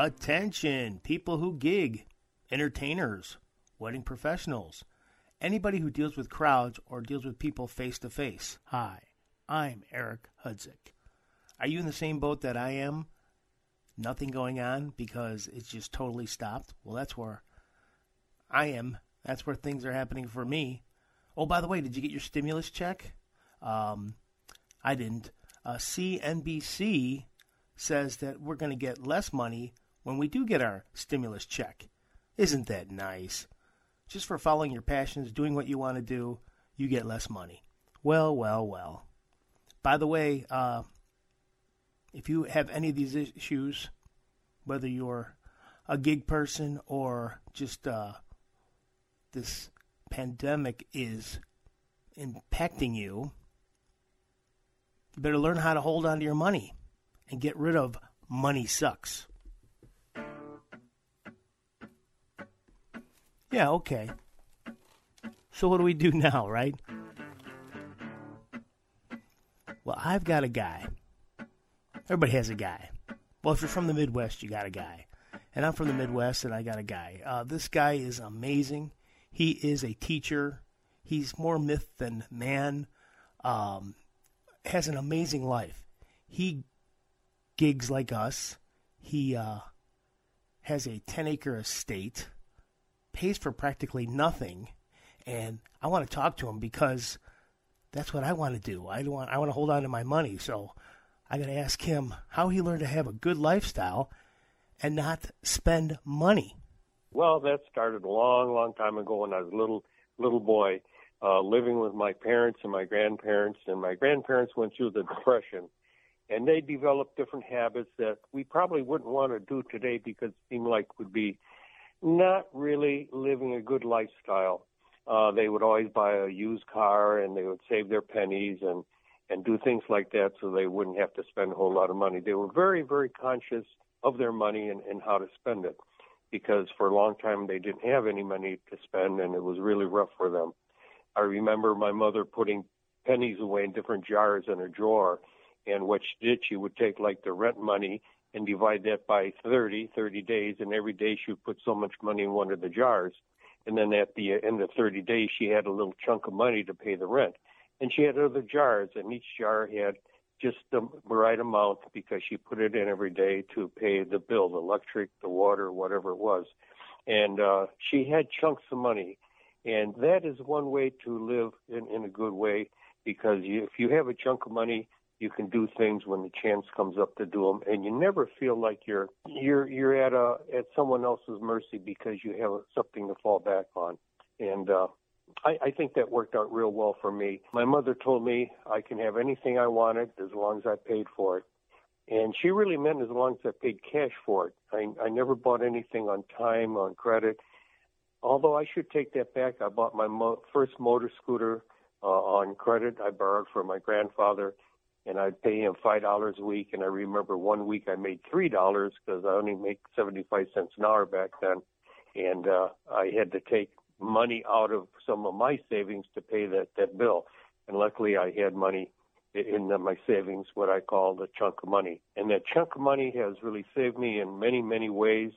Attention, people who gig, entertainers, wedding professionals, anybody who deals with crowds or deals with people face to face. Hi, I'm Eric Hudzik. Are you in the same boat that I am? Nothing going on because it's just totally stopped? Well, that's where I am. That's where things are happening for me. Oh, by the way, did you get your stimulus check? Um, I didn't. Uh, CNBC says that we're going to get less money when we do get our stimulus check. Isn't that nice? Just for following your passions, doing what you want to do, you get less money. Well, well, well. By the way, uh, if you have any of these issues, whether you're a gig person or just uh, this pandemic is impacting you, you better learn how to hold on to your money and get rid of money sucks. Yeah, okay. So what do we do now, right? Well, I've got a guy. Everybody has a guy. Well, if you're from the Midwest, you got a guy. And I'm from the Midwest, and I got a guy. Uh, this guy is amazing. He is a teacher. He's more myth than man. Um, has an amazing life. He gigs like us. He uh, has a 10 acre estate, pays for practically nothing, and I want to talk to him because that's what I want to do. I want I want to hold on to my money, so I got to ask him how he learned to have a good lifestyle and not spend money. Well, that started a long, long time ago when I was a little little boy, uh, living with my parents and my grandparents. And my grandparents went through the depression, and they developed different habits that we probably wouldn't want to do today because it seemed like would be not really living a good lifestyle. Uh, they would always buy a used car and they would save their pennies and and do things like that so they wouldn't have to spend a whole lot of money. They were very very conscious of their money and, and how to spend it because for a long time they didn't have any money to spend and it was really rough for them. I remember my mother putting pennies away in different jars in a drawer and what she did, she would take like the rent money and divide that by 30, 30 days, and every day she would put so much money in one of the jars. And then at the end of 30 days, she had a little chunk of money to pay the rent. And she had other jars, and each jar had just the right amount because she put it in every day to pay the bill, the electric, the water, whatever it was. And uh, she had chunks of money. And that is one way to live in, in a good way because you, if you have a chunk of money, you can do things when the chance comes up to do them, and you never feel like you're you're you're at a at someone else's mercy because you have something to fall back on. And uh, I, I think that worked out real well for me. My mother told me I can have anything I wanted as long as I paid for it. And she really meant as long as I paid cash for it. I, I never bought anything on time, on credit. Although I should take that back, I bought my mo- first motor scooter uh, on credit. I borrowed from my grandfather and I'd pay him five dollars a week. And I remember one week I made three dollars because I only make seventy five cents an hour back then, and uh, I had to take money out of some of my savings to pay that that bill. And luckily, I had money in my savings, what I call the chunk of money. And that chunk of money has really saved me in many many ways.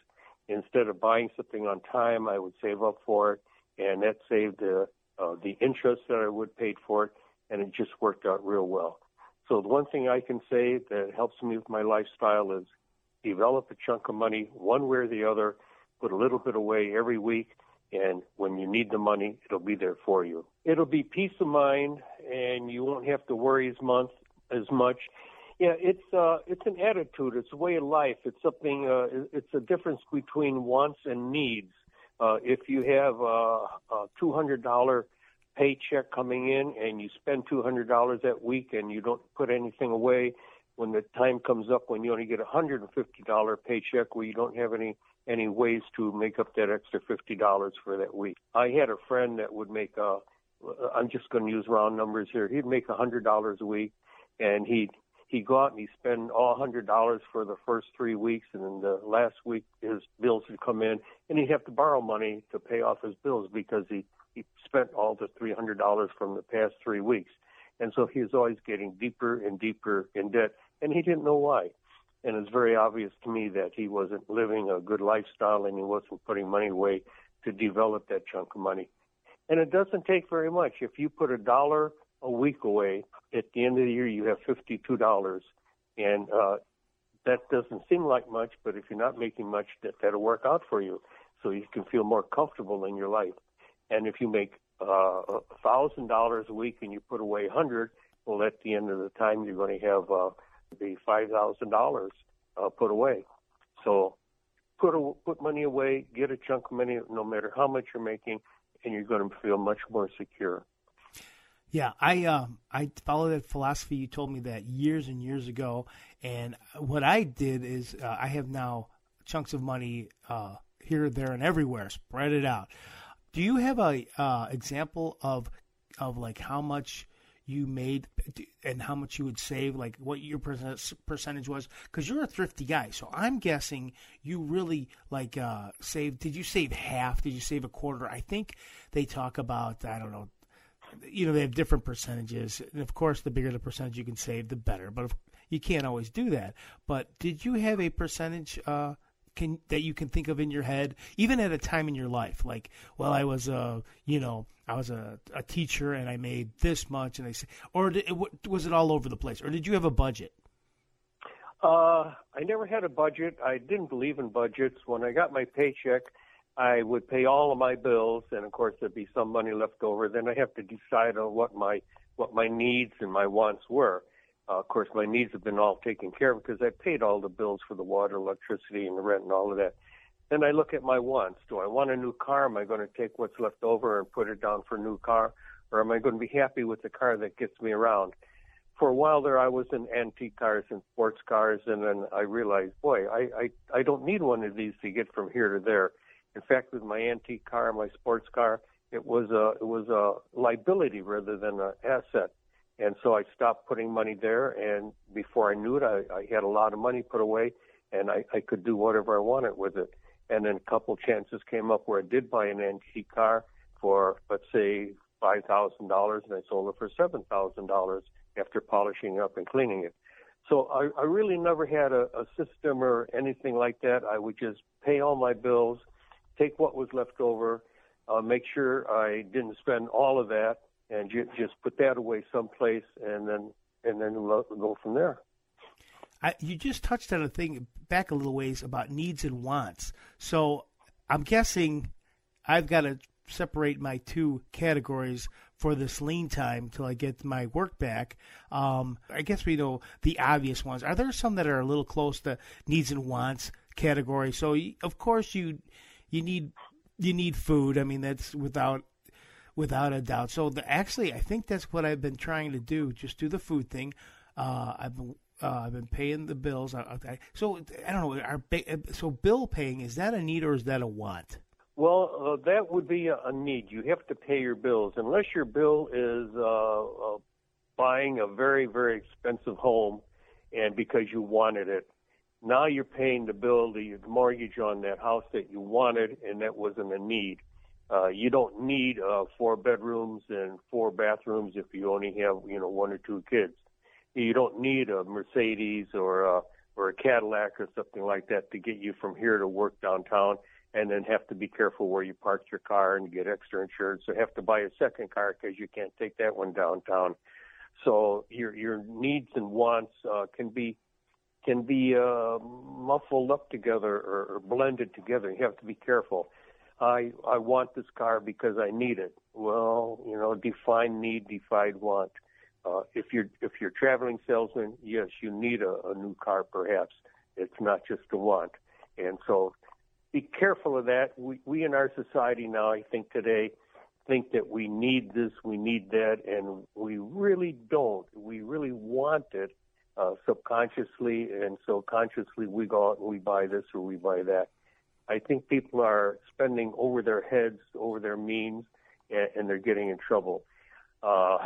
Instead of buying something on time, I would save up for it, and that saved the uh, the interest that I would paid for it, and it just worked out real well. So the one thing I can say that helps me with my lifestyle is develop a chunk of money one way or the other, put a little bit away every week, and when you need the money, it'll be there for you. It'll be peace of mind, and you won't have to worry as month as much. Yeah, it's uh, it's an attitude. It's a way of life. It's something. Uh, it's a difference between wants and needs. Uh, if you have a, a two hundred dollar paycheck coming in and you spend $200 that week and you don't put anything away when the time comes up when you only get a $150 paycheck where you don't have any any ways to make up that extra $50 for that week. I had a friend that would make a I'm just going to use round numbers here. He'd make a $100 a week and he'd he'd go out and he'd spend all hundred dollars for the first three weeks, and then the last week his bills would come in, and he'd have to borrow money to pay off his bills because he he spent all the three hundred dollars from the past three weeks, and so he was always getting deeper and deeper in debt, and he didn't know why. and it's very obvious to me that he wasn't living a good lifestyle and he wasn't putting money away to develop that chunk of money. And it doesn't take very much. If you put a dollar a week away, at the end of the year you have fifty-two dollars, and uh, that doesn't seem like much, but if you're not making much, that that'll work out for you, so you can feel more comfortable in your life. And if you make uh, a thousand dollars a week and you put away hundred, well, at the end of the time you're going to have uh, the five thousand dollars uh, put away. So put a, put money away, get a chunk of money, no matter how much you're making, and you're going to feel much more secure. Yeah, I uh, I follow that philosophy. You told me that years and years ago, and what I did is uh, I have now chunks of money uh, here, there, and everywhere, spread it out. Do you have a uh, example of of like how much you made and how much you would save, like what your percentage was? Because you're a thrifty guy, so I'm guessing you really like uh, saved. Did you save half? Did you save a quarter? I think they talk about I don't know. You know they have different percentages, and of course, the bigger the percentage you can save, the better. But if, you can't always do that. But did you have a percentage? Uh, can that you can think of in your head, even at a time in your life, like, well, I was a, you know, I was a, a teacher and I made this much, and I or did, was it all over the place, or did you have a budget? Uh, I never had a budget. I didn't believe in budgets. When I got my paycheck, I would pay all of my bills, and of course there'd be some money left over. Then I have to decide on what my what my needs and my wants were. Uh, of course, my needs have been all taken care of because I paid all the bills for the water, electricity, and the rent and all of that. Then I look at my wants. Do I want a new car? Am I going to take what's left over and put it down for a new car? Or am I going to be happy with the car that gets me around? For a while there, I was in antique cars and sports cars, and then I realized, boy, I, I, I don't need one of these to get from here to there. In fact, with my antique car, my sports car, it was a, it was a liability rather than an asset. And so I stopped putting money there, and before I knew it, I, I had a lot of money put away, and I, I could do whatever I wanted with it. And then a couple chances came up where I did buy an antique car for, let's say, five thousand dollars, and I sold it for seven thousand dollars after polishing up and cleaning it. So I, I really never had a, a system or anything like that. I would just pay all my bills, take what was left over, uh, make sure I didn't spend all of that, and ju- just put that away someplace, and then and then go from there. I, you just touched on a thing back a little ways about needs and wants. So I'm guessing I've got to separate my two categories for this lean time till I get my work back. Um, I guess we know the obvious ones. Are there some that are a little close to needs and wants category? So of course you you need you need food. I mean that's without without a doubt. So the, actually, I think that's what I've been trying to do. Just do the food thing. Uh, I've been uh, I've been paying the bills. I, so I don't know. Are, so bill paying is that a need or is that a want? Well, uh, that would be a, a, need. You have to pay your bills unless your bill is uh, uh, buying a very very expensive home, and because you wanted it. Now you're paying the bill, the mortgage on that house that you wanted, and that wasn't a need. Uh, you don't need uh, four bedrooms and four bathrooms if you only have you know one or two kids. You don't need a Mercedes or a, or a Cadillac or something like that to get you from here to work downtown, and then have to be careful where you park your car and get extra insurance. So have to buy a second car because you can't take that one downtown. So your your needs and wants uh, can be can be uh, muffled up together or, or blended together. You have to be careful. I I want this car because I need it. Well, you know, define need, define want. Uh, if you're if you're traveling salesman, yes, you need a, a new car. Perhaps it's not just a want, and so be careful of that. We we in our society now, I think today, think that we need this, we need that, and we really don't. We really want it uh, subconsciously, and so consciously we go out and we buy this or we buy that. I think people are spending over their heads, over their means, and, and they're getting in trouble. Uh,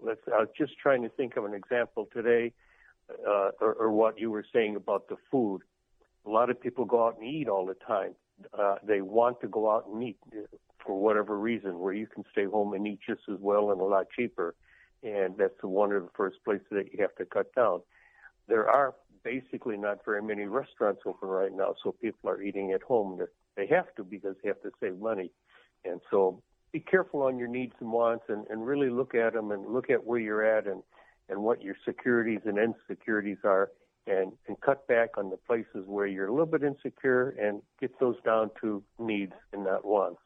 let's. I was just trying to think of an example today, uh, or, or what you were saying about the food. A lot of people go out and eat all the time. Uh, they want to go out and eat for whatever reason, where you can stay home and eat just as well and a lot cheaper. And that's one of the first places that you have to cut down. There are basically not very many restaurants open right now, so people are eating at home. They have to because they have to save money, and so be careful on your needs and wants, and, and really look at them and look at where you're at and and what your securities and insecurities are, and and cut back on the places where you're a little bit insecure and get those down to needs and not wants.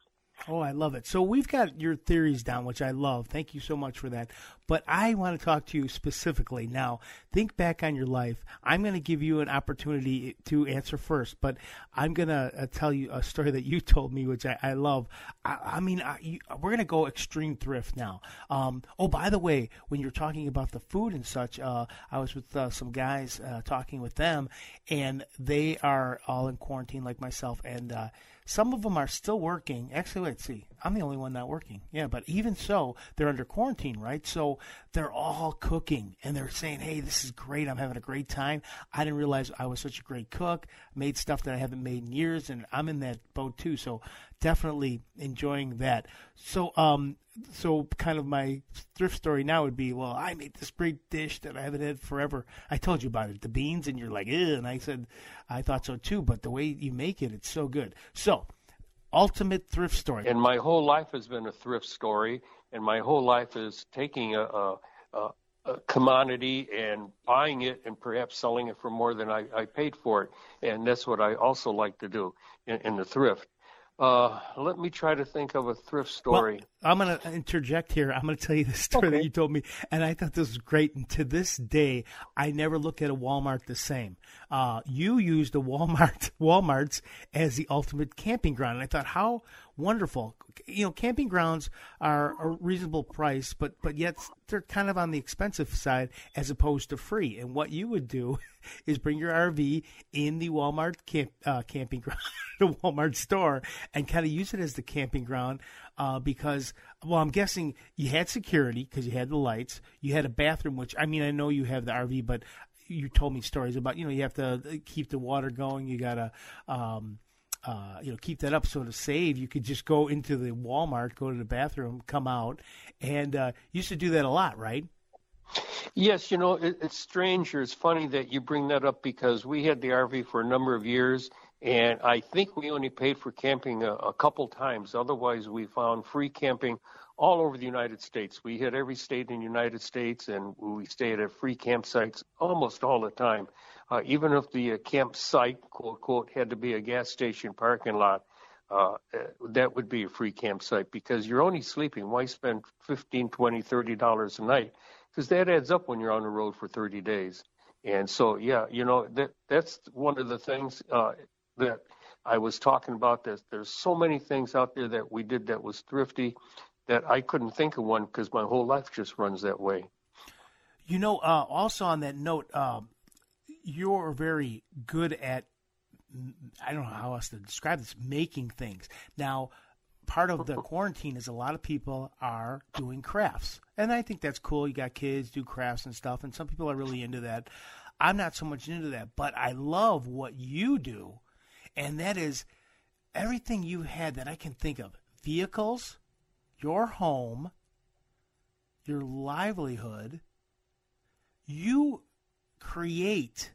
Oh, I love it. So we've got your theories down, which I love. Thank you so much for that. But I want to talk to you specifically. Now, think back on your life. I'm going to give you an opportunity to answer first, but I'm going to uh, tell you a story that you told me, which I, I love. I, I mean, I, you, we're going to go extreme thrift now. Um, oh, by the way, when you're talking about the food and such, uh, I was with uh, some guys uh, talking with them, and they are all in quarantine like myself, and uh, some of them are still working. Actually, let's see. I'm the only one not working. Yeah, but even so, they're under quarantine, right? So they're all cooking and they're saying, hey, this is great. I'm having a great time. I didn't realize I was such a great cook. Made stuff that I haven't made in years, and I'm in that boat too. So definitely enjoying that. So, um, so kind of my thrift story now would be, well, I made this great dish that I haven't had forever. I told you about it, the beans, and you're like, Ew. and I said, I thought so too. But the way you make it, it's so good. So, ultimate thrift story. And my whole life has been a thrift story, and my whole life is taking a, a, a, a commodity and buying it and perhaps selling it for more than I, I paid for it. And that's what I also like to do in, in the thrift. Uh, let me try to think of a thrift story. Well, I'm going to interject here. I'm going to tell you the story okay. that you told me, and I thought this was great. And to this day, I never look at a Walmart the same. Uh, you used the Walmart WalMarts as the ultimate camping ground, and I thought how wonderful. You know, camping grounds are a reasonable price, but but yet they're kind of on the expensive side as opposed to free. And what you would do is bring your RV in the Walmart camp, uh, camping ground, the Walmart store, and kind of use it as the camping ground. Uh, because, well, I'm guessing you had security because you had the lights. You had a bathroom, which I mean, I know you have the RV, but you told me stories about you know you have to keep the water going. You gotta. Um, uh, you know, keep that up. So to save, you could just go into the Walmart, go to the bathroom, come out, and uh, used to do that a lot, right? Yes, you know, it, it's strange or it's funny that you bring that up because we had the RV for a number of years, and I think we only paid for camping a, a couple times. Otherwise, we found free camping all over the United States. We hit every state in the United States, and we stayed at free campsites almost all the time. Uh, even if the uh, campsite, quote, quote, had to be a gas station parking lot, uh, that would be a free campsite because you're only sleeping. Why spend fifteen, twenty, thirty dollars a night? Because that adds up when you're on the road for 30 days. And so, yeah, you know, that that's one of the things uh, that I was talking about. That there's so many things out there that we did that was thrifty that I couldn't think of one because my whole life just runs that way. You know, uh, also on that note, um, you're very good at I don't know how else to describe this making things. Now, part of the quarantine is a lot of people are doing crafts. And I think that's cool. You got kids do crafts and stuff and some people are really into that. I'm not so much into that, but I love what you do. And that is everything you had that I can think of. Vehicles, your home, your livelihood, you create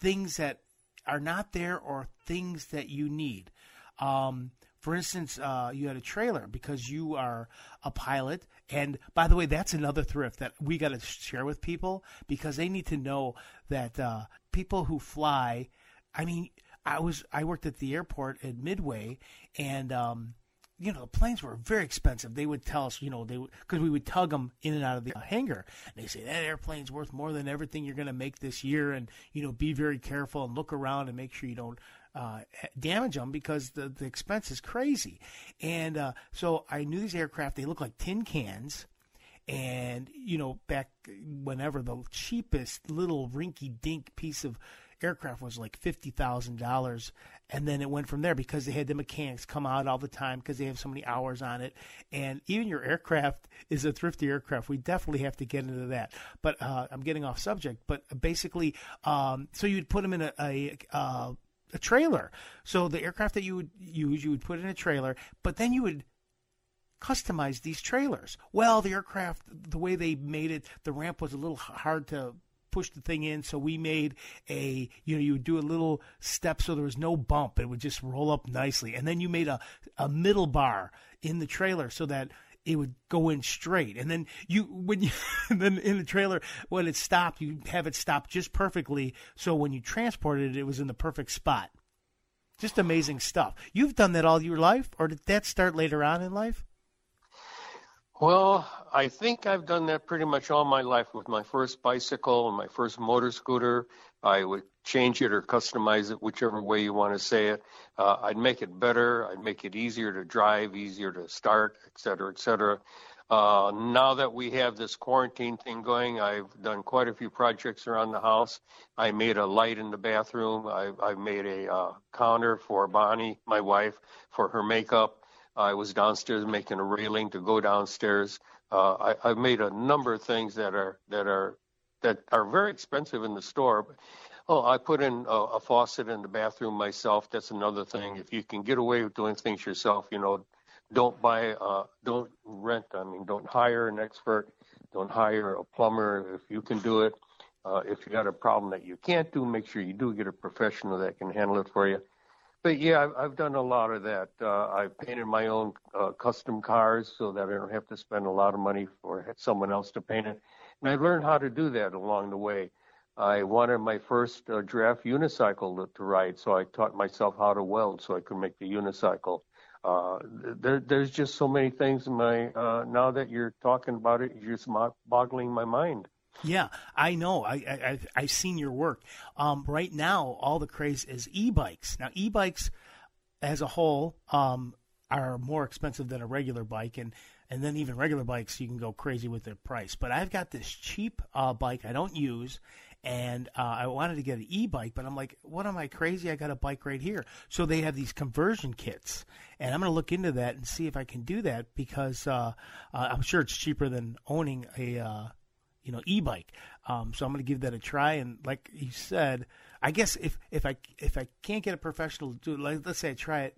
things that are not there or things that you need. Um, for instance, uh, you had a trailer because you are a pilot. And by the way, that's another thrift that we got to share with people because they need to know that uh, people who fly. I mean, I was I worked at the airport at Midway, and um, you know, the planes were very expensive. They would tell us, you know, they because we would tug them in and out of the hangar. And they say that airplane's worth more than everything you're going to make this year, and you know, be very careful and look around and make sure you don't uh, damage them because the the expense is crazy. And uh, so I knew these aircraft. They look like tin cans. And you know, back whenever the cheapest little rinky-dink piece of aircraft was like fifty thousand dollars, and then it went from there because they had the mechanics come out all the time because they have so many hours on it, and even your aircraft is a thrifty aircraft. We definitely have to get into that, but uh, I'm getting off subject. But basically, um, so you'd put them in a, a uh, a trailer. So the aircraft that you would use, you would put in a trailer, but then you would customize these trailers. Well, the aircraft, the way they made it, the ramp was a little hard to push the thing in. So we made a, you know, you would do a little step so there was no bump. It would just roll up nicely. And then you made a, a middle bar in the trailer so that it would go in straight. And then you, when you, then in the trailer, when it stopped, you have it stop just perfectly. So when you transported it, it was in the perfect spot. Just amazing stuff. You've done that all your life, or did that start later on in life? Well, I think I've done that pretty much all my life with my first bicycle and my first motor scooter. I would change it or customize it, whichever way you want to say it. Uh, I'd make it better. I'd make it easier to drive, easier to start, et cetera, et cetera. Uh, now that we have this quarantine thing going, I've done quite a few projects around the house. I made a light in the bathroom. I, I made a uh, counter for Bonnie, my wife, for her makeup. I was downstairs making a railing to go downstairs. Uh, I, I've made a number of things that are that are that are very expensive in the store. Oh, I put in a, a faucet in the bathroom myself. That's another thing. If you can get away with doing things yourself, you know, don't buy, uh, don't rent. I mean, don't hire an expert. Don't hire a plumber if you can do it. Uh, if you got a problem that you can't do, make sure you do get a professional that can handle it for you. But yeah, I've, done a lot of that. Uh, I've painted my own uh, custom cars so that I don't have to spend a lot of money for someone else to paint it. And I learned how to do that along the way. I wanted my first uh, giraffe unicycle to, to ride, so I taught myself how to weld so I could make the unicycle. Uh, there, there's just so many things in my. Uh, now that you're talking about it, you're just boggling my mind. Yeah, I know. I, I I've seen your work. Um, right now, all the craze is e-bikes. Now, e-bikes as a whole um, are more expensive than a regular bike, and and then even regular bikes you can go crazy with their price. But I've got this cheap uh, bike I don't use, and uh, I wanted to get an e-bike, but I'm like, what am I crazy? I got a bike right here. So they have these conversion kits, and I'm going to look into that and see if I can do that because uh, uh, I'm sure it's cheaper than owning a uh, you know e-bike. Um, so I'm going to give that a try. And like you said, I guess if if I if I can't get a professional to do it, like, let's say I try it,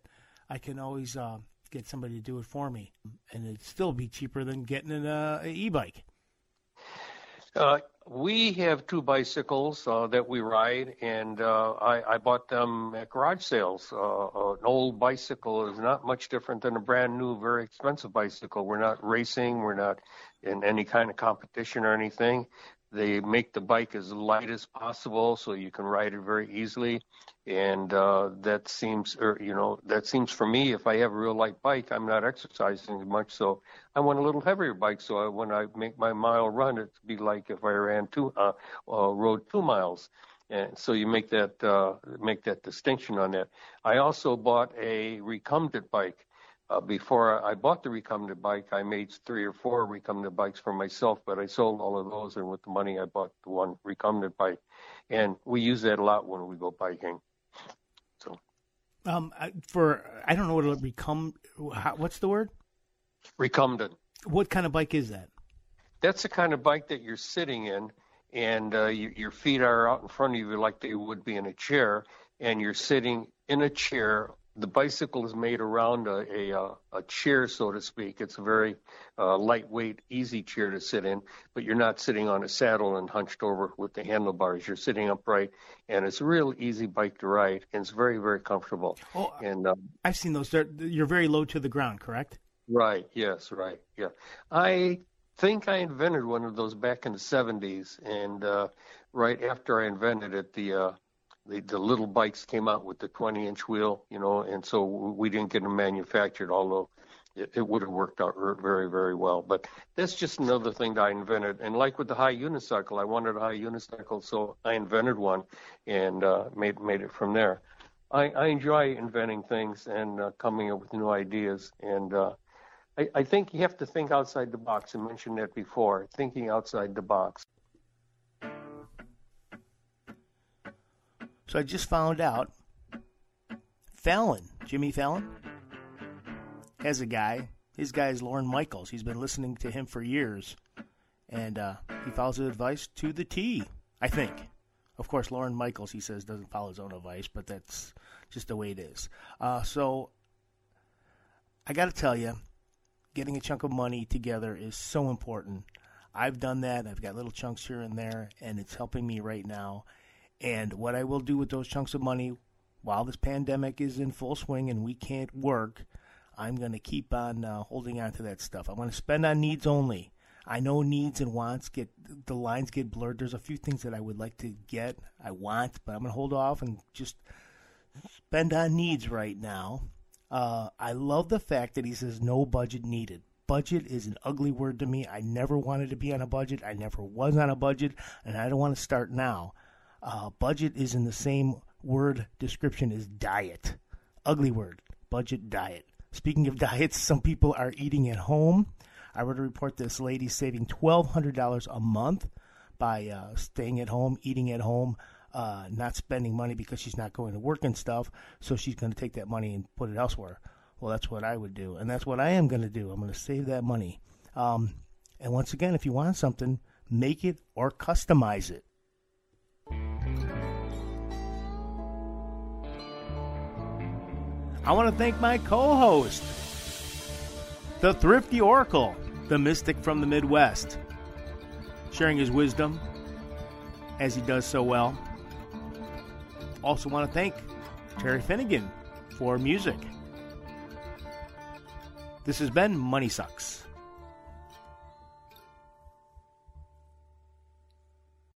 I can always uh, get somebody to do it for me, and it'd still be cheaper than getting an uh, e-bike. Uh, we have two bicycles uh, that we ride, and uh, I, I bought them at garage sales. Uh, an old bicycle is not much different than a brand new, very expensive bicycle. We're not racing, we're not in any kind of competition or anything. They make the bike as light as possible so you can ride it very easily, and uh, that seems, or you know, that seems for me. If I have a real light bike, I'm not exercising much, so I want a little heavier bike. So I, when I make my mile run, it'd be like if I ran two, uh, uh, rode two miles. And so you make that uh, make that distinction on that. I also bought a recumbent bike uh, before I bought the recumbent bike, I made three or four recumbent bikes for myself, but I sold all of those, and with the money, I bought the one recumbent bike, and we use that a lot when we go biking. So, um, for I don't know what it'll become. What's the word? Recumbent. What kind of bike is that? That's the kind of bike that you're sitting in, and uh, you, your feet are out in front of you like they would be in a chair, and you're sitting in a chair the bicycle is made around a, a, uh, a chair, so to speak. It's a very uh, lightweight, easy chair to sit in, but you're not sitting on a saddle and hunched over with the handlebars. You're sitting upright, and it's a real easy bike to ride, and it's very, very comfortable. Oh, and um, I've seen those. They're, you're very low to the ground, correct? Right. Yes. Right. Yeah. I think I invented one of those back in the 70s, and uh, right after I invented it, the uh, the, the little bikes came out with the 20 inch wheel, you know, and so we didn't get them manufactured, although it, it would have worked out very, very well. But that's just another thing that I invented. And like with the high unicycle, I wanted a high unicycle, so I invented one and uh, made made it from there. I, I enjoy inventing things and uh, coming up with new ideas. And uh, I, I think you have to think outside the box. I mentioned that before, thinking outside the box. So I just found out Fallon, Jimmy Fallon, has a guy. His guy is Lorne Michaels. He's been listening to him for years, and uh, he follows his advice to the T. I think. Of course, Lorne Michaels, he says, doesn't follow his own advice, but that's just the way it is. Uh, so I got to tell you, getting a chunk of money together is so important. I've done that. I've got little chunks here and there, and it's helping me right now. And what I will do with those chunks of money while this pandemic is in full swing and we can't work, I'm going to keep on uh, holding on to that stuff. I'm going to spend on needs only. I know needs and wants get the lines get blurred. There's a few things that I would like to get, I want, but I'm going to hold off and just spend on needs right now. Uh, I love the fact that he says no budget needed. Budget is an ugly word to me. I never wanted to be on a budget. I never was on a budget, and I don't want to start now. Uh, budget is in the same word description as diet. Ugly word. Budget diet. Speaking of diets, some people are eating at home. I read a report this lady saving $1,200 a month by uh, staying at home, eating at home, uh, not spending money because she's not going to work and stuff. So she's going to take that money and put it elsewhere. Well, that's what I would do. And that's what I am going to do. I'm going to save that money. Um, and once again, if you want something, make it or customize it. I want to thank my co host, the Thrifty Oracle, the mystic from the Midwest, sharing his wisdom as he does so well. Also, want to thank Terry Finnegan for music. This has been Money Sucks.